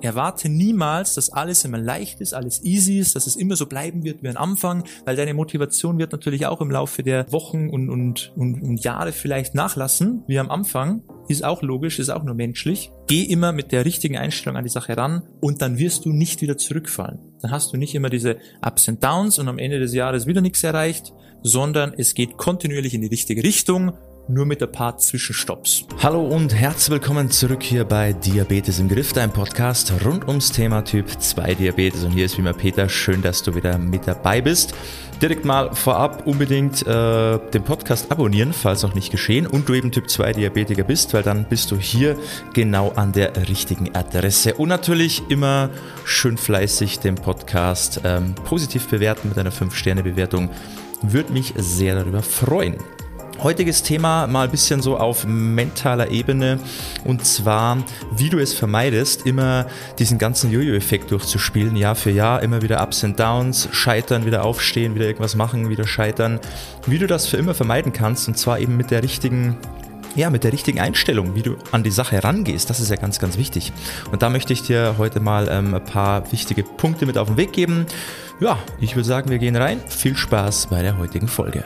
Erwarte niemals, dass alles immer leicht ist, alles easy ist, dass es immer so bleiben wird wie am Anfang, weil deine Motivation wird natürlich auch im Laufe der Wochen und, und, und, und Jahre vielleicht nachlassen, wie am Anfang. Ist auch logisch, ist auch nur menschlich. Geh immer mit der richtigen Einstellung an die Sache ran und dann wirst du nicht wieder zurückfallen. Dann hast du nicht immer diese Ups and Downs und am Ende des Jahres wieder nichts erreicht, sondern es geht kontinuierlich in die richtige Richtung nur mit ein paar Zwischenstopps. Hallo und herzlich willkommen zurück hier bei Diabetes im Griff, dein Podcast rund ums Thema Typ 2 Diabetes. Und hier ist wie immer Peter, schön, dass du wieder mit dabei bist. Direkt mal vorab unbedingt äh, den Podcast abonnieren, falls noch nicht geschehen und du eben Typ 2 Diabetiker bist, weil dann bist du hier genau an der richtigen Adresse. Und natürlich immer schön fleißig den Podcast ähm, positiv bewerten mit einer 5-Sterne-Bewertung. Würde mich sehr darüber freuen. Heutiges Thema mal ein bisschen so auf mentaler Ebene und zwar, wie du es vermeidest, immer diesen ganzen Jojo-Effekt durchzuspielen, Jahr für Jahr, immer wieder Ups and Downs, scheitern, wieder aufstehen, wieder irgendwas machen, wieder scheitern. Wie du das für immer vermeiden kannst und zwar eben mit der richtigen ja, mit der richtigen Einstellung, wie du an die Sache rangehst, das ist ja ganz, ganz wichtig. Und da möchte ich dir heute mal ähm, ein paar wichtige Punkte mit auf den Weg geben. Ja, ich würde sagen, wir gehen rein. Viel Spaß bei der heutigen Folge.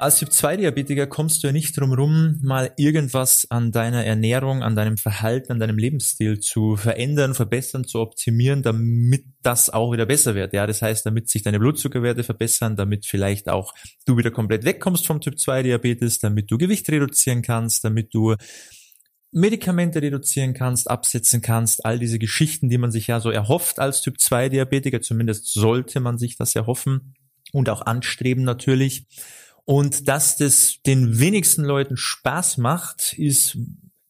Als Typ-2-Diabetiker kommst du ja nicht drum rum, mal irgendwas an deiner Ernährung, an deinem Verhalten, an deinem Lebensstil zu verändern, verbessern, zu optimieren, damit das auch wieder besser wird. Ja, das heißt, damit sich deine Blutzuckerwerte verbessern, damit vielleicht auch du wieder komplett wegkommst vom Typ-2-Diabetes, damit du Gewicht reduzieren kannst, damit du Medikamente reduzieren kannst, absetzen kannst, all diese Geschichten, die man sich ja so erhofft als Typ-2-Diabetiker, zumindest sollte man sich das erhoffen und auch anstreben natürlich. Und dass das den wenigsten Leuten Spaß macht, ist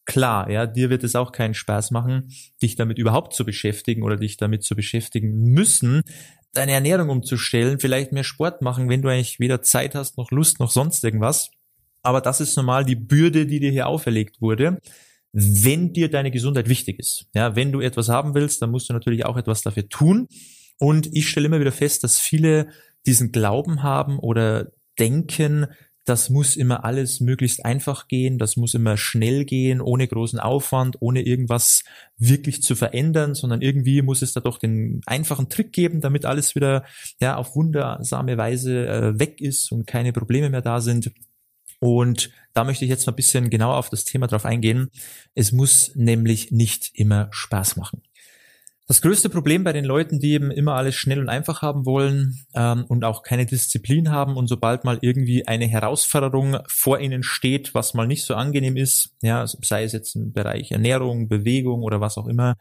klar. Ja, dir wird es auch keinen Spaß machen, dich damit überhaupt zu beschäftigen oder dich damit zu beschäftigen müssen, deine Ernährung umzustellen, vielleicht mehr Sport machen, wenn du eigentlich weder Zeit hast, noch Lust, noch sonst irgendwas. Aber das ist normal die Bürde, die dir hier auferlegt wurde. Wenn dir deine Gesundheit wichtig ist, ja, wenn du etwas haben willst, dann musst du natürlich auch etwas dafür tun. Und ich stelle immer wieder fest, dass viele diesen Glauben haben oder denken, das muss immer alles möglichst einfach gehen, das muss immer schnell gehen, ohne großen Aufwand, ohne irgendwas wirklich zu verändern, sondern irgendwie muss es da doch den einfachen Trick geben, damit alles wieder ja auf wundersame Weise äh, weg ist und keine Probleme mehr da sind. Und da möchte ich jetzt mal ein bisschen genauer auf das Thema drauf eingehen. Es muss nämlich nicht immer Spaß machen. Das größte Problem bei den Leuten, die eben immer alles schnell und einfach haben wollen ähm, und auch keine Disziplin haben und sobald mal irgendwie eine Herausforderung vor ihnen steht, was mal nicht so angenehm ist, ja, sei es jetzt im Bereich Ernährung, Bewegung oder was auch immer,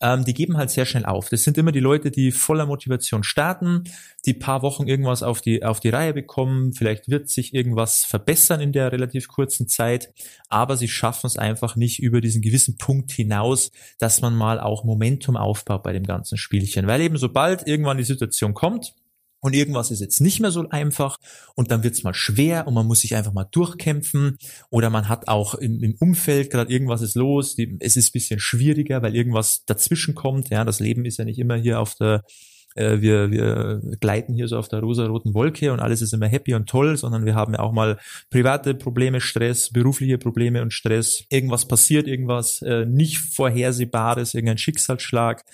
ähm, die geben halt sehr schnell auf. Das sind immer die Leute, die voller Motivation starten, die paar Wochen irgendwas auf die, auf die Reihe bekommen, vielleicht wird sich irgendwas verbessern in der relativ kurzen Zeit, aber sie schaffen es einfach nicht über diesen gewissen Punkt hinaus, dass man mal auch Momentum aufbaut bei dem ganzen Spielchen. Weil eben sobald irgendwann die Situation kommt, und irgendwas ist jetzt nicht mehr so einfach und dann wird es mal schwer und man muss sich einfach mal durchkämpfen oder man hat auch im, im Umfeld gerade irgendwas ist los, die, es ist bisschen schwieriger, weil irgendwas dazwischen kommt. Ja, das Leben ist ja nicht immer hier auf der äh, wir, wir gleiten hier so auf der rosa-roten Wolke und alles ist immer happy und toll, sondern wir haben ja auch mal private Probleme, Stress, berufliche Probleme und Stress. Irgendwas passiert, irgendwas äh, nicht vorhersehbares, irgendein Schicksalsschlag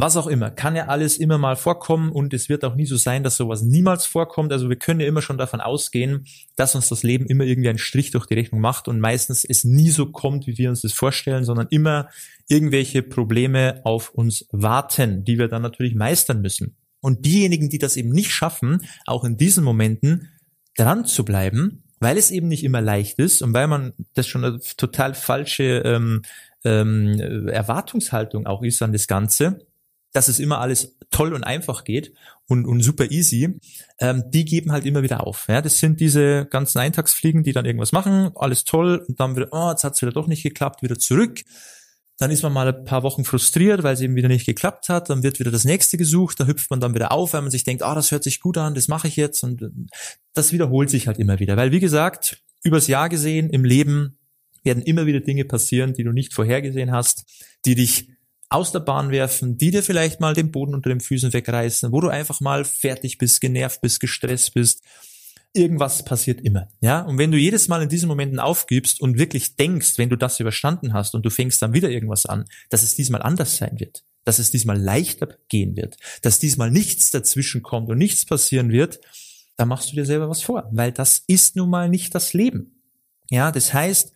was auch immer, kann ja alles immer mal vorkommen und es wird auch nie so sein, dass sowas niemals vorkommt. Also wir können ja immer schon davon ausgehen, dass uns das Leben immer irgendwie einen Strich durch die Rechnung macht und meistens es nie so kommt, wie wir uns das vorstellen, sondern immer irgendwelche Probleme auf uns warten, die wir dann natürlich meistern müssen. Und diejenigen, die das eben nicht schaffen, auch in diesen Momenten dran zu bleiben, weil es eben nicht immer leicht ist und weil man das schon eine total falsche ähm, ähm, Erwartungshaltung auch ist an das Ganze, dass es immer alles toll und einfach geht und, und super easy, ähm, die geben halt immer wieder auf. Ja, das sind diese ganzen Eintagsfliegen, die dann irgendwas machen, alles toll und dann wieder, oh, jetzt hat's wieder doch nicht geklappt, wieder zurück. Dann ist man mal ein paar Wochen frustriert, weil es eben wieder nicht geklappt hat. Dann wird wieder das nächste gesucht, da hüpft man dann wieder auf, weil man sich denkt, ah, oh, das hört sich gut an, das mache ich jetzt. Und das wiederholt sich halt immer wieder. Weil, wie gesagt, übers Jahr gesehen im Leben werden immer wieder Dinge passieren, die du nicht vorhergesehen hast, die dich aus der Bahn werfen, die dir vielleicht mal den Boden unter den Füßen wegreißen, wo du einfach mal fertig bist, genervt bist, gestresst bist, irgendwas passiert immer, ja. Und wenn du jedes Mal in diesen Momenten aufgibst und wirklich denkst, wenn du das überstanden hast und du fängst dann wieder irgendwas an, dass es diesmal anders sein wird, dass es diesmal leichter gehen wird, dass diesmal nichts dazwischen kommt und nichts passieren wird, dann machst du dir selber was vor, weil das ist nun mal nicht das Leben. Ja, das heißt,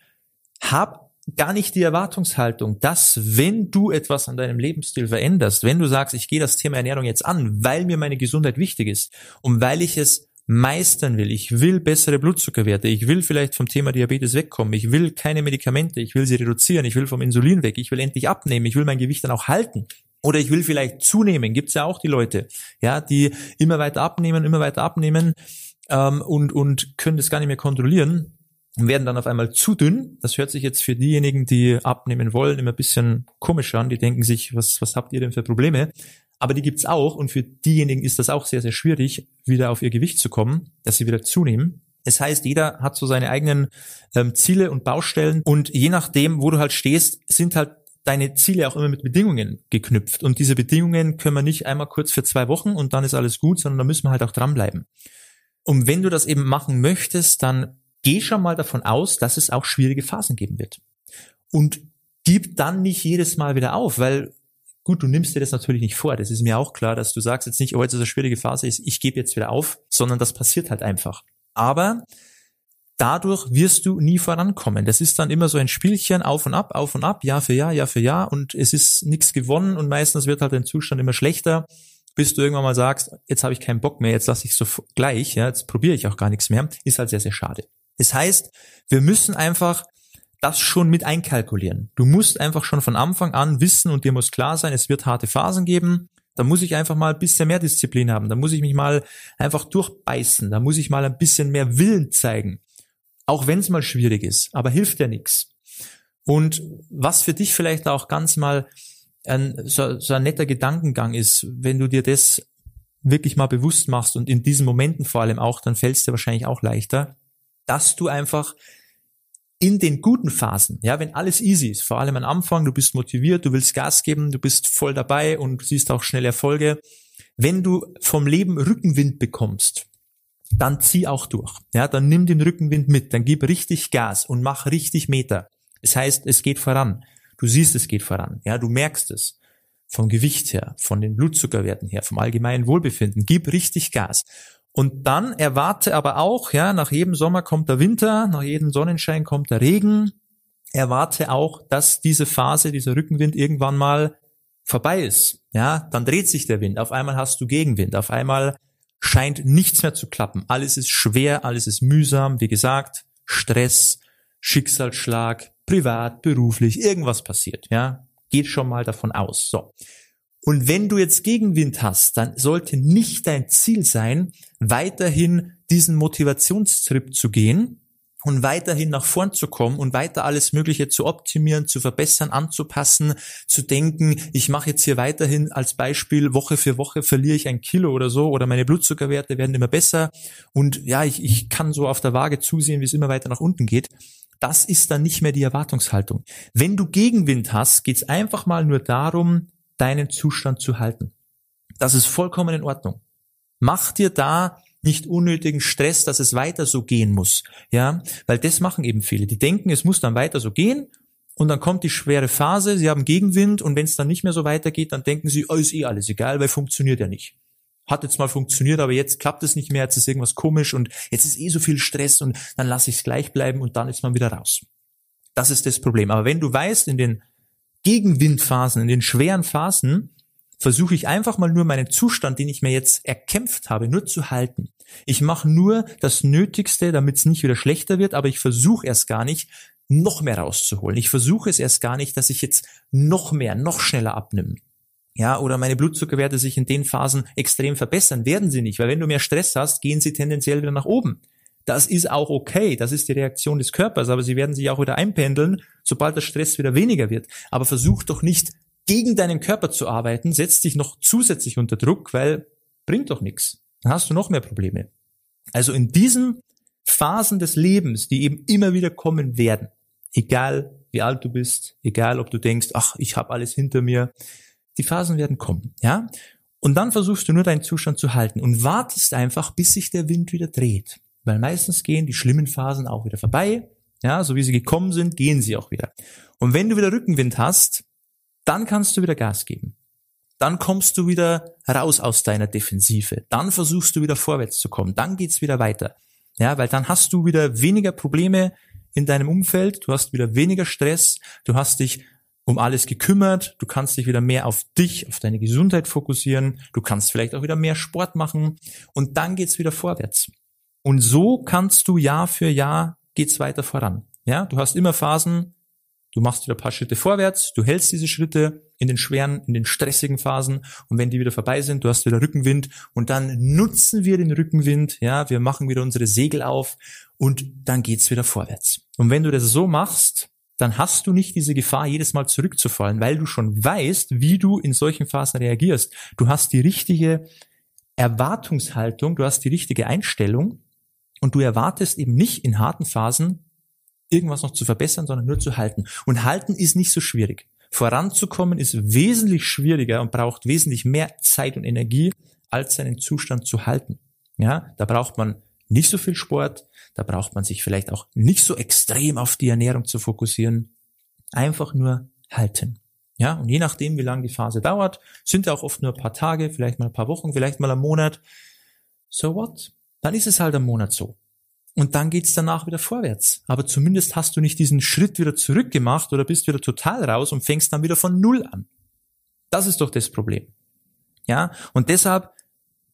hab gar nicht die Erwartungshaltung, dass wenn du etwas an deinem Lebensstil veränderst, wenn du sagst, ich gehe das Thema Ernährung jetzt an, weil mir meine Gesundheit wichtig ist und weil ich es meistern will, ich will bessere Blutzuckerwerte, ich will vielleicht vom Thema Diabetes wegkommen, ich will keine Medikamente, ich will sie reduzieren, ich will vom Insulin weg, ich will endlich abnehmen, ich will mein Gewicht dann auch halten. Oder ich will vielleicht zunehmen, gibt's ja auch die Leute, ja, die immer weiter abnehmen, immer weiter abnehmen ähm, und, und können das gar nicht mehr kontrollieren und werden dann auf einmal zu dünn. Das hört sich jetzt für diejenigen, die abnehmen wollen, immer ein bisschen komisch an. Die denken sich, was, was habt ihr denn für Probleme? Aber die gibt's auch und für diejenigen ist das auch sehr, sehr schwierig, wieder auf ihr Gewicht zu kommen, dass sie wieder zunehmen. Es heißt, jeder hat so seine eigenen ähm, Ziele und Baustellen und je nachdem, wo du halt stehst, sind halt deine Ziele auch immer mit Bedingungen geknüpft. Und diese Bedingungen können wir nicht einmal kurz für zwei Wochen und dann ist alles gut, sondern da müssen wir halt auch dranbleiben. Und wenn du das eben machen möchtest, dann geh schon mal davon aus, dass es auch schwierige Phasen geben wird. Und gib dann nicht jedes Mal wieder auf, weil gut, du nimmst dir das natürlich nicht vor. Das ist mir auch klar, dass du sagst jetzt nicht, oh, jetzt ist eine schwierige Phase, ich gebe jetzt wieder auf, sondern das passiert halt einfach. Aber dadurch wirst du nie vorankommen. Das ist dann immer so ein Spielchen auf und ab, auf und ab, Jahr für Jahr, Jahr für Jahr und es ist nichts gewonnen und meistens wird halt dein Zustand immer schlechter, bis du irgendwann mal sagst, jetzt habe ich keinen Bock mehr, jetzt lasse ich so gleich, ja, jetzt probiere ich auch gar nichts mehr, ist halt sehr, sehr schade. Das heißt, wir müssen einfach das schon mit einkalkulieren. Du musst einfach schon von Anfang an wissen und dir muss klar sein, es wird harte Phasen geben. Da muss ich einfach mal ein bisschen mehr Disziplin haben. Da muss ich mich mal einfach durchbeißen. Da muss ich mal ein bisschen mehr Willen zeigen. Auch wenn es mal schwierig ist, aber hilft ja nichts. Und was für dich vielleicht auch ganz mal ein, so, so ein netter Gedankengang ist, wenn du dir das wirklich mal bewusst machst und in diesen Momenten vor allem auch, dann fällt es dir wahrscheinlich auch leichter, dass du einfach in den guten Phasen, ja, wenn alles easy ist, vor allem am Anfang, du bist motiviert, du willst Gas geben, du bist voll dabei und siehst auch schnell Erfolge. Wenn du vom Leben Rückenwind bekommst, dann zieh auch durch. Ja, dann nimm den Rückenwind mit, dann gib richtig Gas und mach richtig Meter. Das heißt, es geht voran. Du siehst, es geht voran. Ja, du merkst es. Vom Gewicht her, von den Blutzuckerwerten her, vom allgemeinen Wohlbefinden. Gib richtig Gas. Und dann erwarte aber auch, ja, nach jedem Sommer kommt der Winter, nach jedem Sonnenschein kommt der Regen. Erwarte auch, dass diese Phase, dieser Rückenwind irgendwann mal vorbei ist. Ja, dann dreht sich der Wind. Auf einmal hast du Gegenwind. Auf einmal scheint nichts mehr zu klappen. Alles ist schwer, alles ist mühsam. Wie gesagt, Stress, Schicksalsschlag, privat, beruflich, irgendwas passiert. Ja, geht schon mal davon aus. So. Und wenn du jetzt Gegenwind hast, dann sollte nicht dein Ziel sein, weiterhin diesen Motivationstrip zu gehen und weiterhin nach vorn zu kommen und weiter alles Mögliche zu optimieren, zu verbessern, anzupassen, zu denken, ich mache jetzt hier weiterhin als Beispiel, Woche für Woche verliere ich ein Kilo oder so oder meine Blutzuckerwerte werden immer besser und ja, ich, ich kann so auf der Waage zusehen, wie es immer weiter nach unten geht. Das ist dann nicht mehr die Erwartungshaltung. Wenn du Gegenwind hast, geht es einfach mal nur darum, deinen Zustand zu halten. Das ist vollkommen in Ordnung. Mach dir da nicht unnötigen Stress, dass es weiter so gehen muss. Ja, weil das machen eben viele. Die denken, es muss dann weiter so gehen und dann kommt die schwere Phase, sie haben Gegenwind und wenn es dann nicht mehr so weitergeht, dann denken sie, oh, ist eh alles egal, weil funktioniert ja nicht. Hat jetzt mal funktioniert, aber jetzt klappt es nicht mehr, jetzt ist irgendwas komisch und jetzt ist eh so viel Stress und dann lasse ich es gleich bleiben und dann ist man wieder raus. Das ist das Problem. Aber wenn du weißt, in den Gegenwindphasen, in den schweren Phasen, versuche ich einfach mal nur meinen Zustand, den ich mir jetzt erkämpft habe, nur zu halten. Ich mache nur das Nötigste, damit es nicht wieder schlechter wird, aber ich versuche erst gar nicht, noch mehr rauszuholen. Ich versuche es erst gar nicht, dass ich jetzt noch mehr, noch schneller abnimm. Ja, oder meine Blutzuckerwerte sich in den Phasen extrem verbessern, werden sie nicht, weil wenn du mehr Stress hast, gehen sie tendenziell wieder nach oben. Das ist auch okay, das ist die Reaktion des Körpers, aber sie werden sich auch wieder einpendeln, sobald der Stress wieder weniger wird. Aber versuch doch nicht gegen deinen Körper zu arbeiten, setz dich noch zusätzlich unter Druck, weil bringt doch nichts. Dann hast du noch mehr Probleme. Also in diesen Phasen des Lebens, die eben immer wieder kommen werden, egal wie alt du bist, egal ob du denkst, ach, ich habe alles hinter mir, die Phasen werden kommen, ja? Und dann versuchst du nur deinen Zustand zu halten und wartest einfach, bis sich der Wind wieder dreht. Weil meistens gehen die schlimmen Phasen auch wieder vorbei. Ja, so wie sie gekommen sind, gehen sie auch wieder. Und wenn du wieder Rückenwind hast, dann kannst du wieder Gas geben. Dann kommst du wieder raus aus deiner Defensive. Dann versuchst du wieder vorwärts zu kommen. Dann geht's wieder weiter. Ja, weil dann hast du wieder weniger Probleme in deinem Umfeld. Du hast wieder weniger Stress. Du hast dich um alles gekümmert. Du kannst dich wieder mehr auf dich, auf deine Gesundheit fokussieren. Du kannst vielleicht auch wieder mehr Sport machen. Und dann geht's wieder vorwärts. Und so kannst du Jahr für Jahr geht's weiter voran. Ja, du hast immer Phasen, du machst wieder ein paar Schritte vorwärts, du hältst diese Schritte in den schweren, in den stressigen Phasen und wenn die wieder vorbei sind, du hast wieder Rückenwind und dann nutzen wir den Rückenwind, ja, wir machen wieder unsere Segel auf und dann geht's wieder vorwärts. Und wenn du das so machst, dann hast du nicht diese Gefahr, jedes Mal zurückzufallen, weil du schon weißt, wie du in solchen Phasen reagierst. Du hast die richtige Erwartungshaltung, du hast die richtige Einstellung und du erwartest eben nicht in harten Phasen irgendwas noch zu verbessern, sondern nur zu halten. Und halten ist nicht so schwierig. Voranzukommen ist wesentlich schwieriger und braucht wesentlich mehr Zeit und Energie, als seinen Zustand zu halten. Ja, da braucht man nicht so viel Sport, da braucht man sich vielleicht auch nicht so extrem auf die Ernährung zu fokussieren. Einfach nur halten. Ja, und je nachdem, wie lange die Phase dauert, sind ja auch oft nur ein paar Tage, vielleicht mal ein paar Wochen, vielleicht mal ein Monat. So what? Dann ist es halt ein Monat so. Und dann geht's danach wieder vorwärts. Aber zumindest hast du nicht diesen Schritt wieder zurückgemacht oder bist wieder total raus und fängst dann wieder von Null an. Das ist doch das Problem. Ja, und deshalb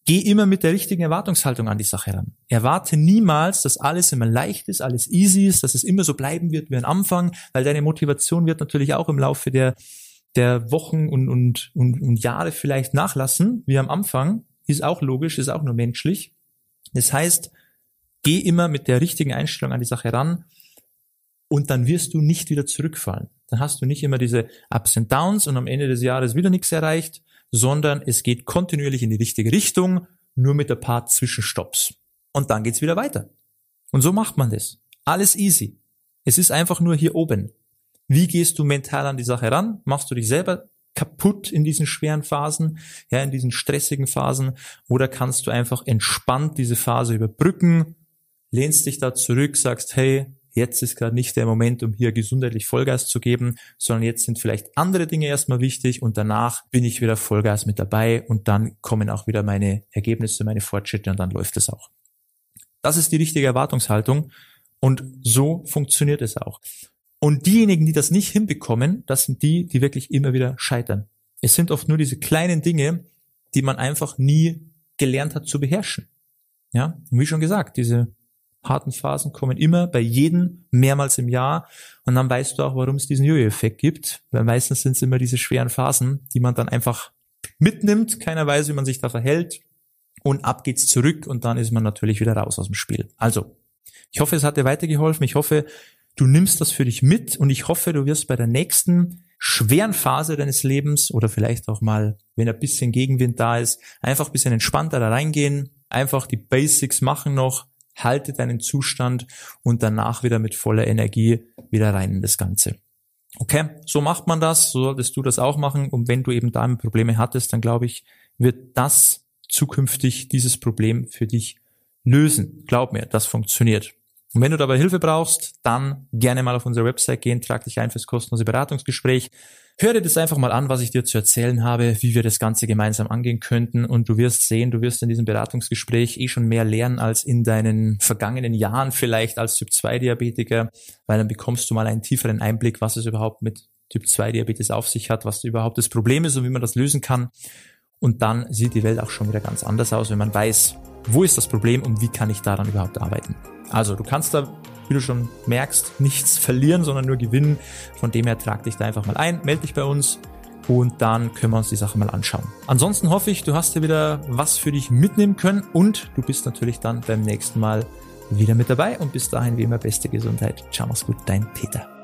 geh immer mit der richtigen Erwartungshaltung an die Sache ran. Erwarte niemals, dass alles immer leicht ist, alles easy ist, dass es immer so bleiben wird wie am Anfang, weil deine Motivation wird natürlich auch im Laufe der, der Wochen und, und, und, und Jahre vielleicht nachlassen, wie am Anfang. Ist auch logisch, ist auch nur menschlich. Das heißt, geh immer mit der richtigen Einstellung an die Sache ran und dann wirst du nicht wieder zurückfallen. Dann hast du nicht immer diese Ups and Downs und am Ende des Jahres wieder nichts erreicht, sondern es geht kontinuierlich in die richtige Richtung, nur mit ein paar Zwischenstopps. Und dann geht's wieder weiter. Und so macht man das. Alles easy. Es ist einfach nur hier oben. Wie gehst du mental an die Sache ran? Machst du dich selber kaputt in diesen schweren Phasen, ja, in diesen stressigen Phasen, oder kannst du einfach entspannt diese Phase überbrücken, lehnst dich da zurück, sagst, hey, jetzt ist gerade nicht der Moment, um hier gesundheitlich Vollgas zu geben, sondern jetzt sind vielleicht andere Dinge erstmal wichtig und danach bin ich wieder Vollgas mit dabei und dann kommen auch wieder meine Ergebnisse, meine Fortschritte und dann läuft es auch. Das ist die richtige Erwartungshaltung und so funktioniert es auch. Und diejenigen, die das nicht hinbekommen, das sind die, die wirklich immer wieder scheitern. Es sind oft nur diese kleinen Dinge, die man einfach nie gelernt hat zu beherrschen. Ja, und wie schon gesagt, diese harten Phasen kommen immer bei jedem mehrmals im Jahr und dann weißt du auch, warum es diesen Jojo-Effekt gibt, weil meistens sind es immer diese schweren Phasen, die man dann einfach mitnimmt, keiner weiß, wie man sich da verhält und ab geht's zurück und dann ist man natürlich wieder raus aus dem Spiel. Also, ich hoffe, es hat dir weitergeholfen, ich hoffe, du nimmst das für dich mit und ich hoffe, du wirst bei der nächsten schweren Phase deines Lebens oder vielleicht auch mal, wenn ein bisschen Gegenwind da ist, einfach ein bisschen entspannter da reingehen, einfach die Basics machen noch, halte deinen Zustand und danach wieder mit voller Energie wieder rein in das Ganze. Okay, so macht man das, so solltest du das auch machen und wenn du eben damit Probleme hattest, dann glaube ich, wird das zukünftig dieses Problem für dich lösen. Glaub mir, das funktioniert. Und wenn du dabei Hilfe brauchst, dann gerne mal auf unsere Website gehen, trag dich ein fürs kostenlose Beratungsgespräch. Hör dir das einfach mal an, was ich dir zu erzählen habe, wie wir das Ganze gemeinsam angehen könnten und du wirst sehen, du wirst in diesem Beratungsgespräch eh schon mehr lernen als in deinen vergangenen Jahren vielleicht als Typ 2 Diabetiker, weil dann bekommst du mal einen tieferen Einblick, was es überhaupt mit Typ 2 Diabetes auf sich hat, was überhaupt das Problem ist und wie man das lösen kann. Und dann sieht die Welt auch schon wieder ganz anders aus, wenn man weiß, wo ist das Problem und wie kann ich daran überhaupt arbeiten. Also du kannst da, wie du schon merkst, nichts verlieren, sondern nur gewinnen. Von dem her trag dich da einfach mal ein, melde dich bei uns und dann können wir uns die Sache mal anschauen. Ansonsten hoffe ich, du hast dir wieder was für dich mitnehmen können und du bist natürlich dann beim nächsten Mal wieder mit dabei und bis dahin wie immer beste Gesundheit. Ciao, mach's gut, dein Peter.